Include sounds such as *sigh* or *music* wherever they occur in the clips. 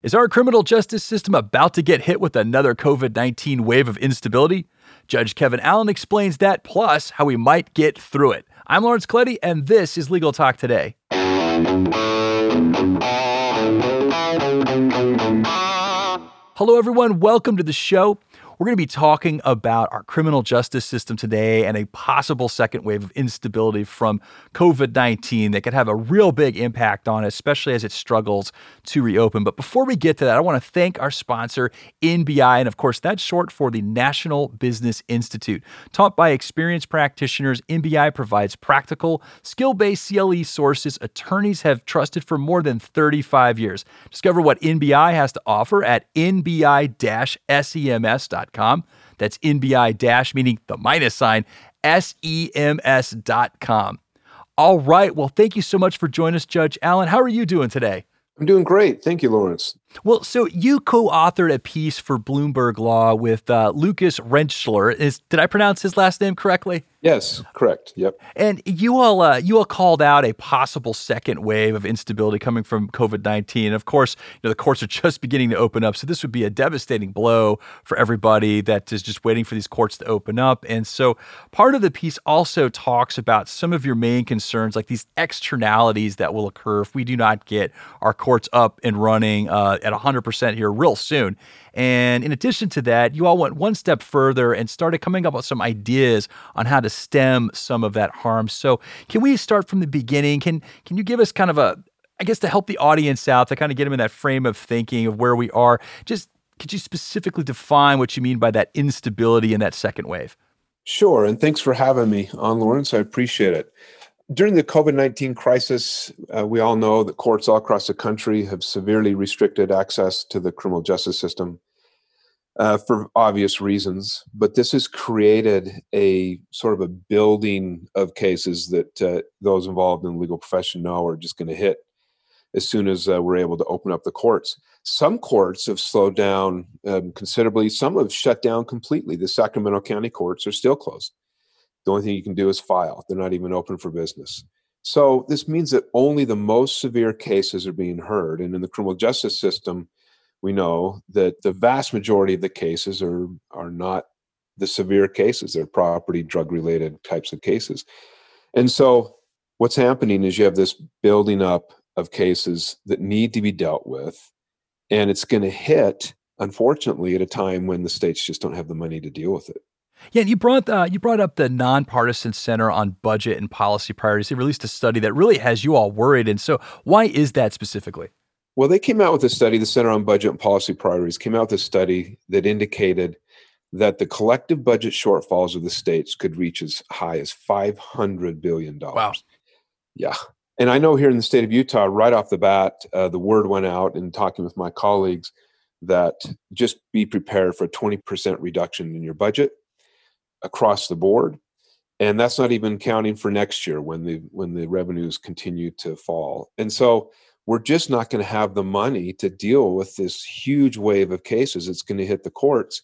Is our criminal justice system about to get hit with another COVID 19 wave of instability? Judge Kevin Allen explains that, plus how we might get through it. I'm Lawrence Colletti, and this is Legal Talk Today. Hello, everyone. Welcome to the show. We're going to be talking about our criminal justice system today and a possible second wave of instability from COVID 19 that could have a real big impact on it, especially as it struggles to reopen. But before we get to that, I want to thank our sponsor, NBI. And of course, that's short for the National Business Institute. Taught by experienced practitioners, NBI provides practical, skill based CLE sources attorneys have trusted for more than 35 years. Discover what NBI has to offer at nbi sems.com That's NBI dash, meaning the minus sign, sems.com. All right. Well, thank you so much for joining us, Judge Allen. How are you doing today? I'm doing great. Thank you, Lawrence. Well, so you co-authored a piece for Bloomberg Law with uh, Lucas Rentschler. Is did I pronounce his last name correctly? Yes, correct. Yep. And you all uh, you all called out a possible second wave of instability coming from COVID nineteen. Of course, you know the courts are *laughs* just beginning to open up, so this would be a devastating blow for everybody that is just waiting for these courts to open up. And so part of the piece also talks about some of your main concerns, like these externalities that will occur if we do not get our courts up and running. Uh, at 100% here real soon. And in addition to that, you all went one step further and started coming up with some ideas on how to stem some of that harm. So, can we start from the beginning? Can can you give us kind of a I guess to help the audience out, to kind of get them in that frame of thinking of where we are, just could you specifically define what you mean by that instability in that second wave? Sure. And thanks for having me on, Lawrence. I appreciate it during the COVID 19 crisis, uh, we all know that courts all across the country have severely restricted access to the criminal justice system uh, for obvious reasons. But this has created a sort of a building of cases that uh, those involved in the legal profession know are just going to hit as soon as uh, we're able to open up the courts. Some courts have slowed down um, considerably, some have shut down completely. The Sacramento County courts are still closed. The only thing you can do is file. They're not even open for business. So this means that only the most severe cases are being heard. And in the criminal justice system, we know that the vast majority of the cases are are not the severe cases. They're property drug related types of cases. And so what's happening is you have this building up of cases that need to be dealt with. And it's going to hit, unfortunately, at a time when the states just don't have the money to deal with it. Yeah, and you brought uh, you brought up the nonpartisan Center on Budget and Policy Priorities. They released a study that really has you all worried. And so, why is that specifically? Well, they came out with a study. The Center on Budget and Policy Priorities came out with a study that indicated that the collective budget shortfalls of the states could reach as high as five hundred billion dollars. Wow. Yeah, and I know here in the state of Utah, right off the bat, uh, the word went out in talking with my colleagues that just be prepared for a twenty percent reduction in your budget across the board. And that's not even counting for next year when the when the revenues continue to fall. And so we're just not going to have the money to deal with this huge wave of cases it's going to hit the courts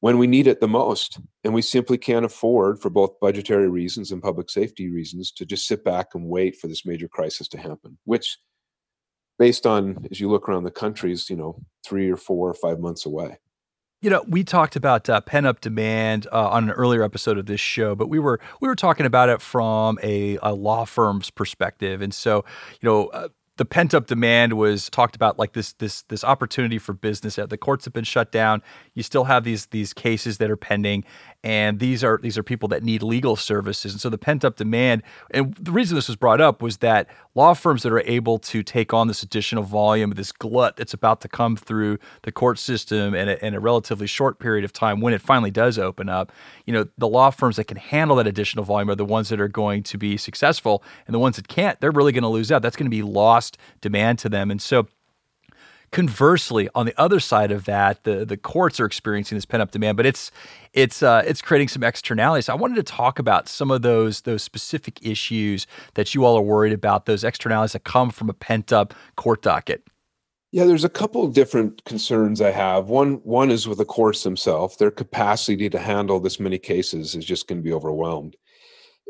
when we need it the most. And we simply can't afford for both budgetary reasons and public safety reasons to just sit back and wait for this major crisis to happen which based on as you look around the country is you know three or four or five months away you know, we talked about uh, pent up demand uh, on an earlier episode of this show, but we were we were talking about it from a, a law firm's perspective, and so you know. Uh, the pent up demand was talked about like this this this opportunity for business. The courts have been shut down. You still have these these cases that are pending, and these are these are people that need legal services and so the pent up demand and the reason this was brought up was that law firms that are able to take on this additional volume this glut that's about to come through the court system in a, in a relatively short period of time when it finally does open up you know the law firms that can handle that additional volume are the ones that are going to be successful and the ones that can't they're really going to lose out that's going to be lost demand to them and so Conversely, on the other side of that, the the courts are experiencing this pent up demand, but it's it's uh, it's creating some externalities. I wanted to talk about some of those those specific issues that you all are worried about, those externalities that come from a pent up court docket. Yeah, there's a couple of different concerns I have. One one is with the courts themselves. Their capacity to handle this many cases is just going to be overwhelmed.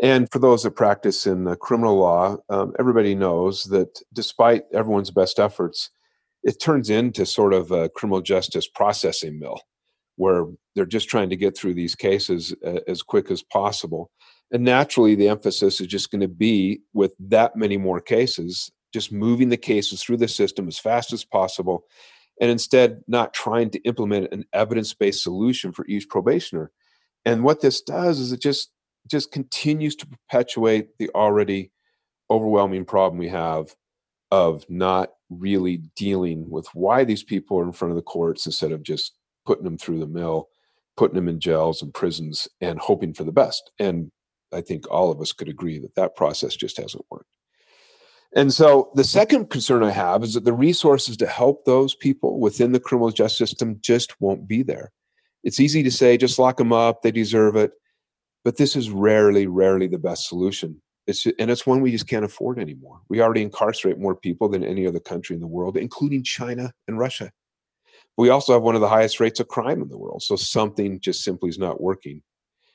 And for those that practice in criminal law, um, everybody knows that despite everyone's best efforts, it turns into sort of a criminal justice processing mill where they're just trying to get through these cases uh, as quick as possible. And naturally, the emphasis is just going to be with that many more cases, just moving the cases through the system as fast as possible, and instead not trying to implement an evidence based solution for each probationer. And what this does is it just just continues to perpetuate the already overwhelming problem we have of not really dealing with why these people are in front of the courts instead of just putting them through the mill, putting them in jails and prisons and hoping for the best. And I think all of us could agree that that process just hasn't worked. And so the second concern I have is that the resources to help those people within the criminal justice system just won't be there. It's easy to say, just lock them up, they deserve it. But this is rarely, rarely the best solution. It's, and it's one we just can't afford anymore. We already incarcerate more people than any other country in the world, including China and Russia. We also have one of the highest rates of crime in the world. So something just simply is not working.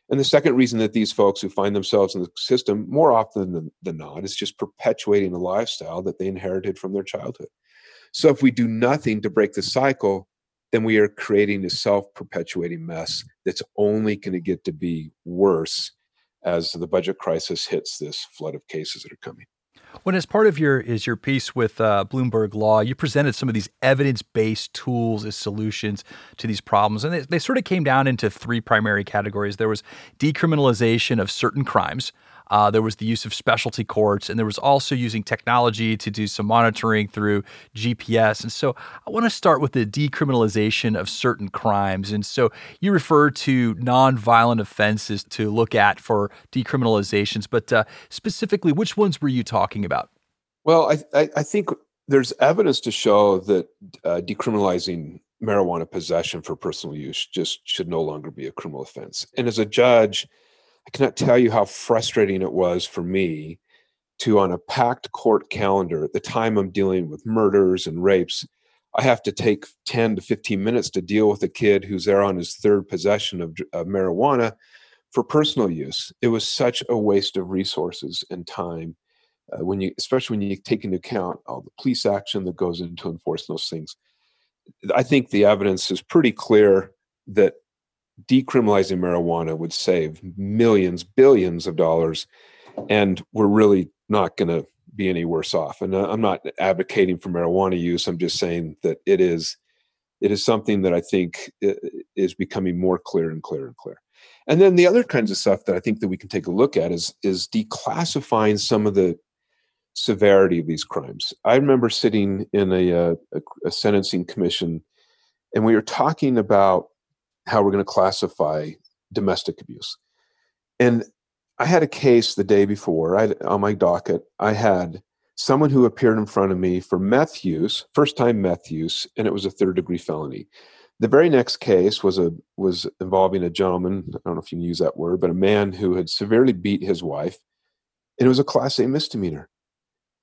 And the second reason that these folks who find themselves in the system more often than, than not is just perpetuating a lifestyle that they inherited from their childhood. So if we do nothing to break the cycle, then we are creating a self perpetuating mess that's only going to get to be worse as the budget crisis hits this flood of cases that are coming. When as part of your is your piece with uh, Bloomberg Law, you presented some of these evidence-based tools as solutions to these problems, and they, they sort of came down into three primary categories. There was decriminalization of certain crimes, uh, there was the use of specialty courts, and there was also using technology to do some monitoring through GPS. And so I want to start with the decriminalization of certain crimes. And so you refer to nonviolent offenses to look at for decriminalizations, but uh, specifically, which ones were you talking about? Well, I, I, I think there's evidence to show that uh, decriminalizing marijuana possession for personal use just should no longer be a criminal offense. And as a judge, I cannot tell you how frustrating it was for me to, on a packed court calendar, at the time I'm dealing with murders and rapes, I have to take 10 to 15 minutes to deal with a kid who's there on his third possession of, of marijuana for personal use. It was such a waste of resources and time. Uh, when you, especially when you take into account all the police action that goes into enforcing those things, I think the evidence is pretty clear that decriminalizing marijuana would save millions, billions of dollars, and we're really not going to be any worse off. And uh, I'm not advocating for marijuana use. I'm just saying that it is it is something that I think is becoming more clear and clear and clear. And then the other kinds of stuff that I think that we can take a look at is is declassifying some of the severity of these crimes. I remember sitting in a, uh, a, a sentencing commission, and we were talking about how we're going to classify domestic abuse. And I had a case the day before I, on my docket. I had someone who appeared in front of me for meth use, first time meth use, and it was a third degree felony. The very next case was a was involving a gentleman. I don't know if you can use that word, but a man who had severely beat his wife, and it was a class A misdemeanor.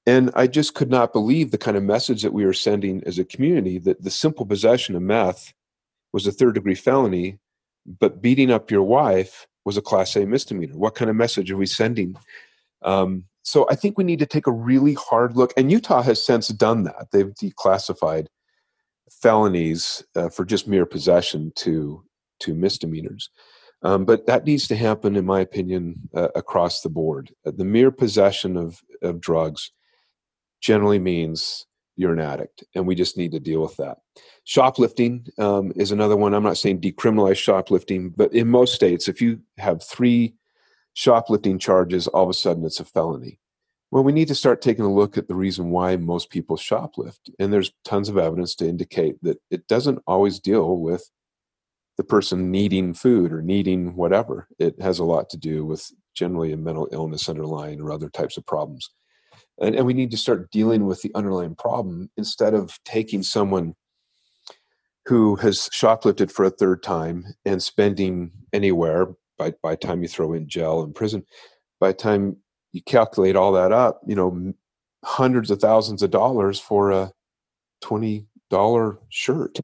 And I just could not believe the kind of message that we were sending as a community that the simple possession of meth was a third degree felony, but beating up your wife was a class A misdemeanor. What kind of message are we sending? Um, so I think we need to take a really hard look. And Utah has since done that. They've declassified felonies uh, for just mere possession to to misdemeanors. Um, but that needs to happen, in my opinion, uh, across the board. Uh, the mere possession of, of drugs generally means you're an addict, and we just need to deal with that. Shoplifting um, is another one. I'm not saying decriminalize shoplifting, but in most states, if you have three shoplifting charges, all of a sudden it's a felony. Well, we need to start taking a look at the reason why most people shoplift. And there's tons of evidence to indicate that it doesn't always deal with the person needing food or needing whatever. It has a lot to do with generally a mental illness underlying or other types of problems and, and we need to start dealing with the underlying problem instead of taking someone who has shoplifted for a third time and spending anywhere by by time you throw in jail and prison by the time you calculate all that up you know hundreds of thousands of dollars for a $20 shirt.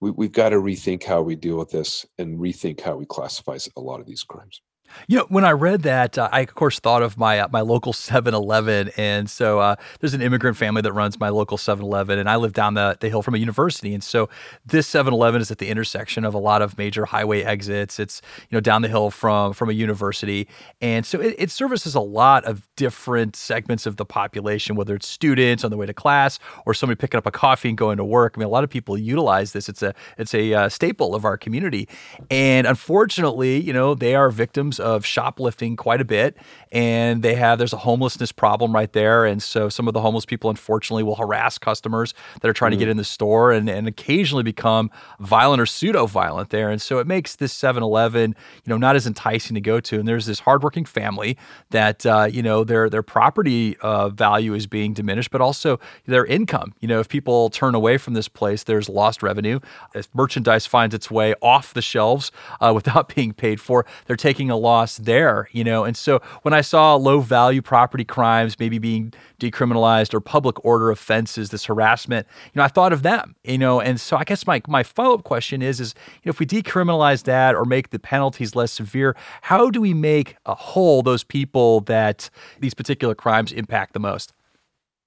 We, we've got to rethink how we deal with this and rethink how we classify a lot of these crimes You know, when I read that, uh, I of course thought of my uh, my local *laughs* 7-Eleven, and so uh, there's an immigrant family that runs my local 7-Eleven, and I live down the, the hill from a university, and so this 7-Eleven is at the intersection of a lot of major highway exits. It's you know down the hill from from a university, and so it, it services a lot of different segments of the population, whether it's students on the way to class or somebody picking up a coffee and going to work. I mean, a lot of people utilize this. It's a it's a uh, staple of our community, and unfortunately, you know, they are victims of shoplifting quite a bit, and they have there's a homelessness problem right there, and so some of the homeless people unfortunately will harass customers that are trying mm. to get mm. in the store, and and occasionally become violent or pseudo violent there, and so it makes this 7-Eleven you know not as enticing to go to. And there's this hardworking family that uh, you know their their property uh, value is being diminished, but also their income. You know, if people turn away from this place, there's lost revenue. If merchandise finds its way off the shelves uh, *laughs* without being paid for, they're taking a loss there. You know, and so when I saw low value property crimes maybe being decriminalized or public order offenses, this harassment, you know, I thought of them. You know, and so I guess my my follow up question is is you know if we decriminalize that or make the penalties less severe, how do we make a whole those people that these particular crimes impact the most?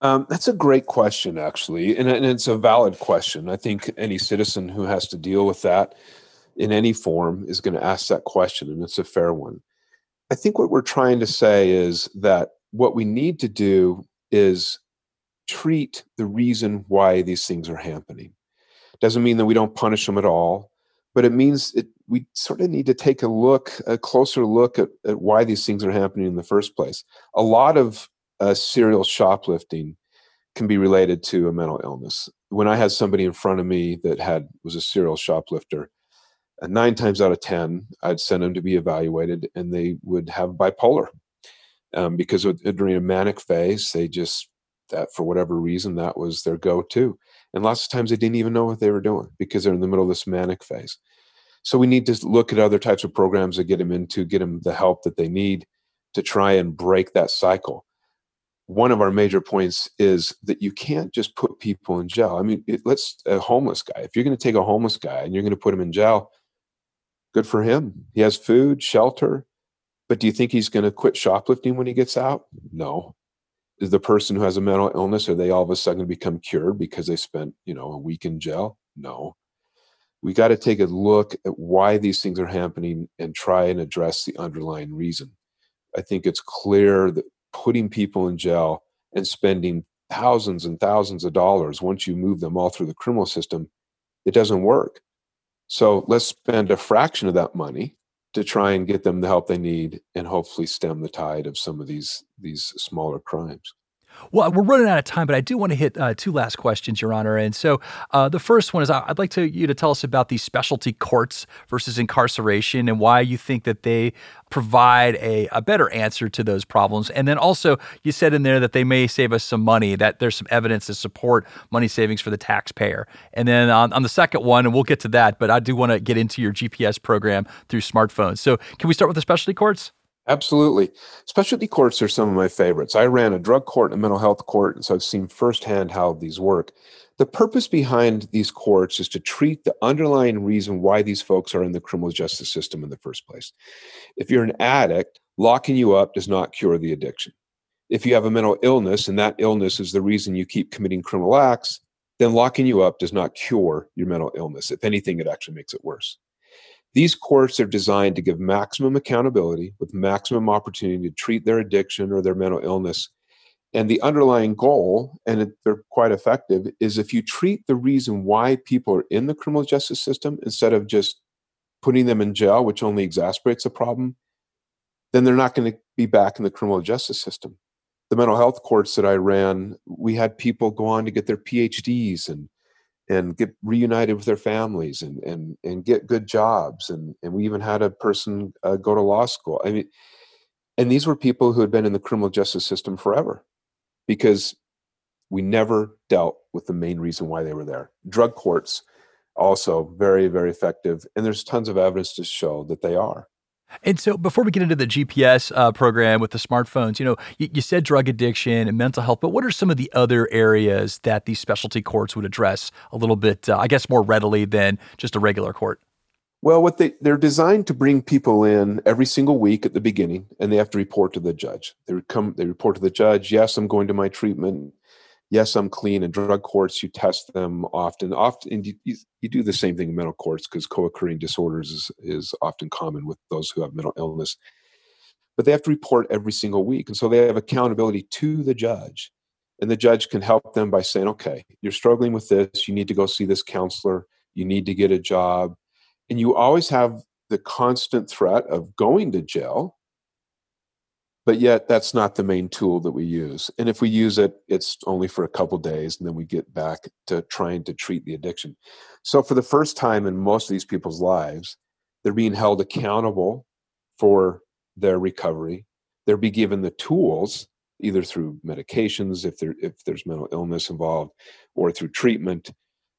Um, that's a great question, actually, and, and, it's a valid question. I think any citizen who has to deal with that in any form is going to ask that question, and it's a fair one. I think what we're trying to say is that what we need to do is treat the reason why these things are happening. Doesn't mean that we don't punish them at all, but it means it, we sort of need to take a look, a closer look at, at why these things are happening in the first place. A lot of uh, serial shoplifting can be related to a mental illness. When I had somebody in front of me that had was a serial shoplifter, nine times out of ten, I'd send them to be evaluated, and they would have bipolar um, because during a manic phase, they just that for whatever reason that was their go-to, and lots of times they didn't even know what they were doing because they're in the middle of this manic phase. So we need to look at other types of programs to get them into, get them the help that they need to try and break that cycle one of our major points is that you can't just put people in jail. I mean, it, let's a homeless guy. If you're going to take a homeless guy and you're going to put him in jail, good for him. He has food, shelter. But do you think he's going to quit shoplifting when he gets out? No. Is the person who has a mental illness are they all of a sudden become cured because they spent you know a week in jail? No. We got to take a look at why these things are happening and try and address the underlying reason. I think it's clear that putting people in jail and spending thousands and thousands of dollars once you move them all through the criminal system, it doesn't work. So let's spend a fraction of that money to try and get them the help they need and hopefully stem the tide of some of these these smaller crimes. Well, we're running out of time, but I do want to hit uh, two last questions, Your Honor. And so uh, the first one is I'd like to, you to tell us about these specialty courts versus incarceration and why you think that they provide a, a better answer to those problems. And then also, you said in there that they may save us some money, that there's some evidence to support money savings for the taxpayer. And then on, on the second one, and we'll get to that, but I do want to get into your GPS program through smartphones. So can we start with the specialty courts? Absolutely. Specialty courts are some of my favorites. I ran a drug court and a mental health court, and so I've seen firsthand how these work. The purpose behind these courts is to treat the underlying reason why these folks are in the criminal justice system in the first place. If you're an addict, locking you up does not cure the addiction. If you have a mental illness and that illness is the reason you keep committing criminal acts, then locking you up does not cure your mental illness. If anything, it actually makes it worse. These courts are designed to give maximum accountability with maximum opportunity to treat their addiction or their mental illness. And the underlying goal, and they're quite effective, is if you treat the reason why people are in the criminal justice system instead of just putting them in jail, which only exasperates the problem, then they're not going to be back in the criminal justice system. The mental health courts that I ran, we had people go on to get their PhDs and and get reunited with their families and and and get good jobs and and we even had a person uh, go to law school. I mean and these were people who had been in the criminal justice system forever because we never dealt with the main reason why they were there. Drug courts also very very effective and there's tons of evidence to show that they are and so, before we get into the GPS uh, program with the smartphones, you know, you, you, said drug addiction and mental health, but what are some of the other areas that these specialty courts would address a little bit, uh, I guess, more readily than just a regular court? Well, what they they're designed to bring people in every single week at the beginning, and they have to report to the judge. They come, they report to the judge. Yes, I'm going to my treatment. Yes, I'm clean. In drug courts, you test them often. Often, you, you do the same thing in mental courts because co-occurring disorders is is often common with those who have mental illness. But they have to report every single week, and so they have accountability to the judge, and the judge can help them by saying, "Okay, you're struggling with this. You need to go see this counselor. You need to get a job." and you always have the constant threat of going to jail but yet that's not the main tool that we use and if we use it it's only for a couple days and then we get back to trying to treat the addiction so for the first time in most of these people's lives they're being held accountable for their recovery they're being given the tools either through medications if there if there's mental illness involved or through treatment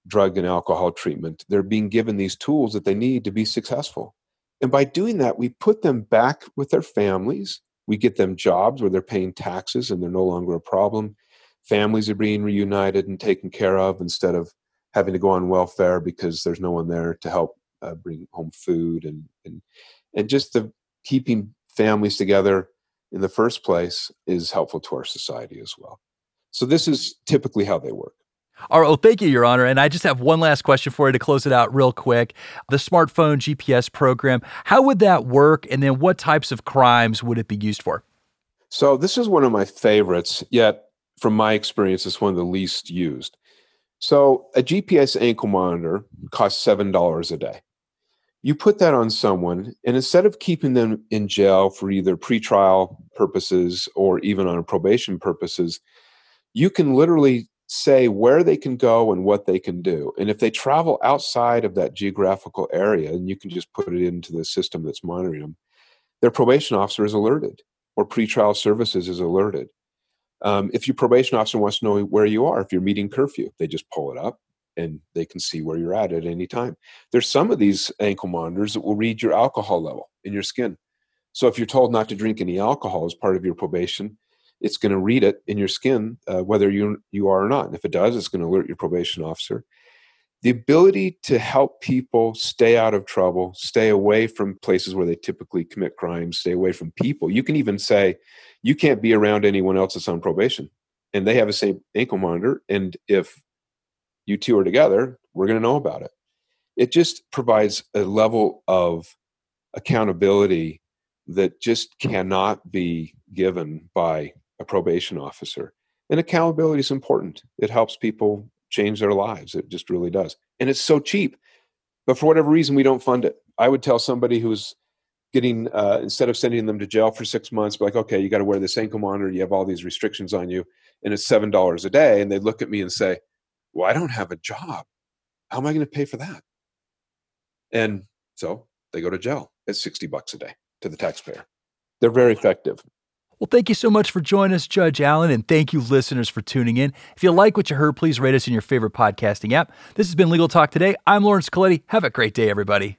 drug and alcohol treatment, they're being given these tools that they need to be successful. And by doing that, we put them back with their families. We get them jobs where they're paying taxes and they're no longer a problem. Families are being reunited and taken care of instead of having to go on welfare because there's no one there to help uh, bring home food and, and and just the keeping families together in the first place is helpful to our society as well. So this is typically how they work. All right, well, thank you, Your Honor. And I just have one last question for you to close it out real quick. The smartphone GPS program, how would that work? And then what types of crimes would it be used for? So, this is one of my favorites, yet, from my experience, it's one of the least used. So, a GPS ankle monitor costs $7 a day. You put that on someone, and instead of keeping them in jail for either pretrial purposes or even on probation purposes, you can literally say where they can go and what they can do. And if they travel outside of that geographical area, and you can just put it into the system that's monitoring them, their probation officer is alerted or pretrial services is alerted. Um, if your probation officer wants to know where you are, if you're meeting curfew, they just pull it up and they can see where you're at at any time. There's some of these ankle monitors that will read your alcohol level in your skin. So if you're told not to drink any alcohol as part of your probation, it's going to read it in your skin uh, whether you you are or not. And if it does, it's going to alert your probation officer. The ability to help people stay out of trouble, stay away from places where they typically commit crimes, stay away from people. You can even say, you can't be around anyone else that's on probation. And they have the same ankle monitor. And if you two are together, we're going to know about it. It just provides a level of accountability that just cannot be given by a probation officer. And accountability is important. It helps people change their lives. It just really does. And it's so cheap. But for whatever reason, we don't fund it. I would tell somebody who's getting, uh, instead of sending them to jail for six months, be like, okay, you got to wear this ankle monitor. You have all these restrictions on you, and it's $7 a day. And they look at me and say, well, I don't have a job. How am I going to pay for that? And so they go to jail at 60 bucks a day to the taxpayer. They're very effective. Well, thank you so much for joining us, Judge Allen, and thank you, listeners, for tuning in. If you like what you heard, please rate us in your favorite podcasting app. This has been Legal Talk Today. I'm Lawrence Colletti. Have a great day, everybody.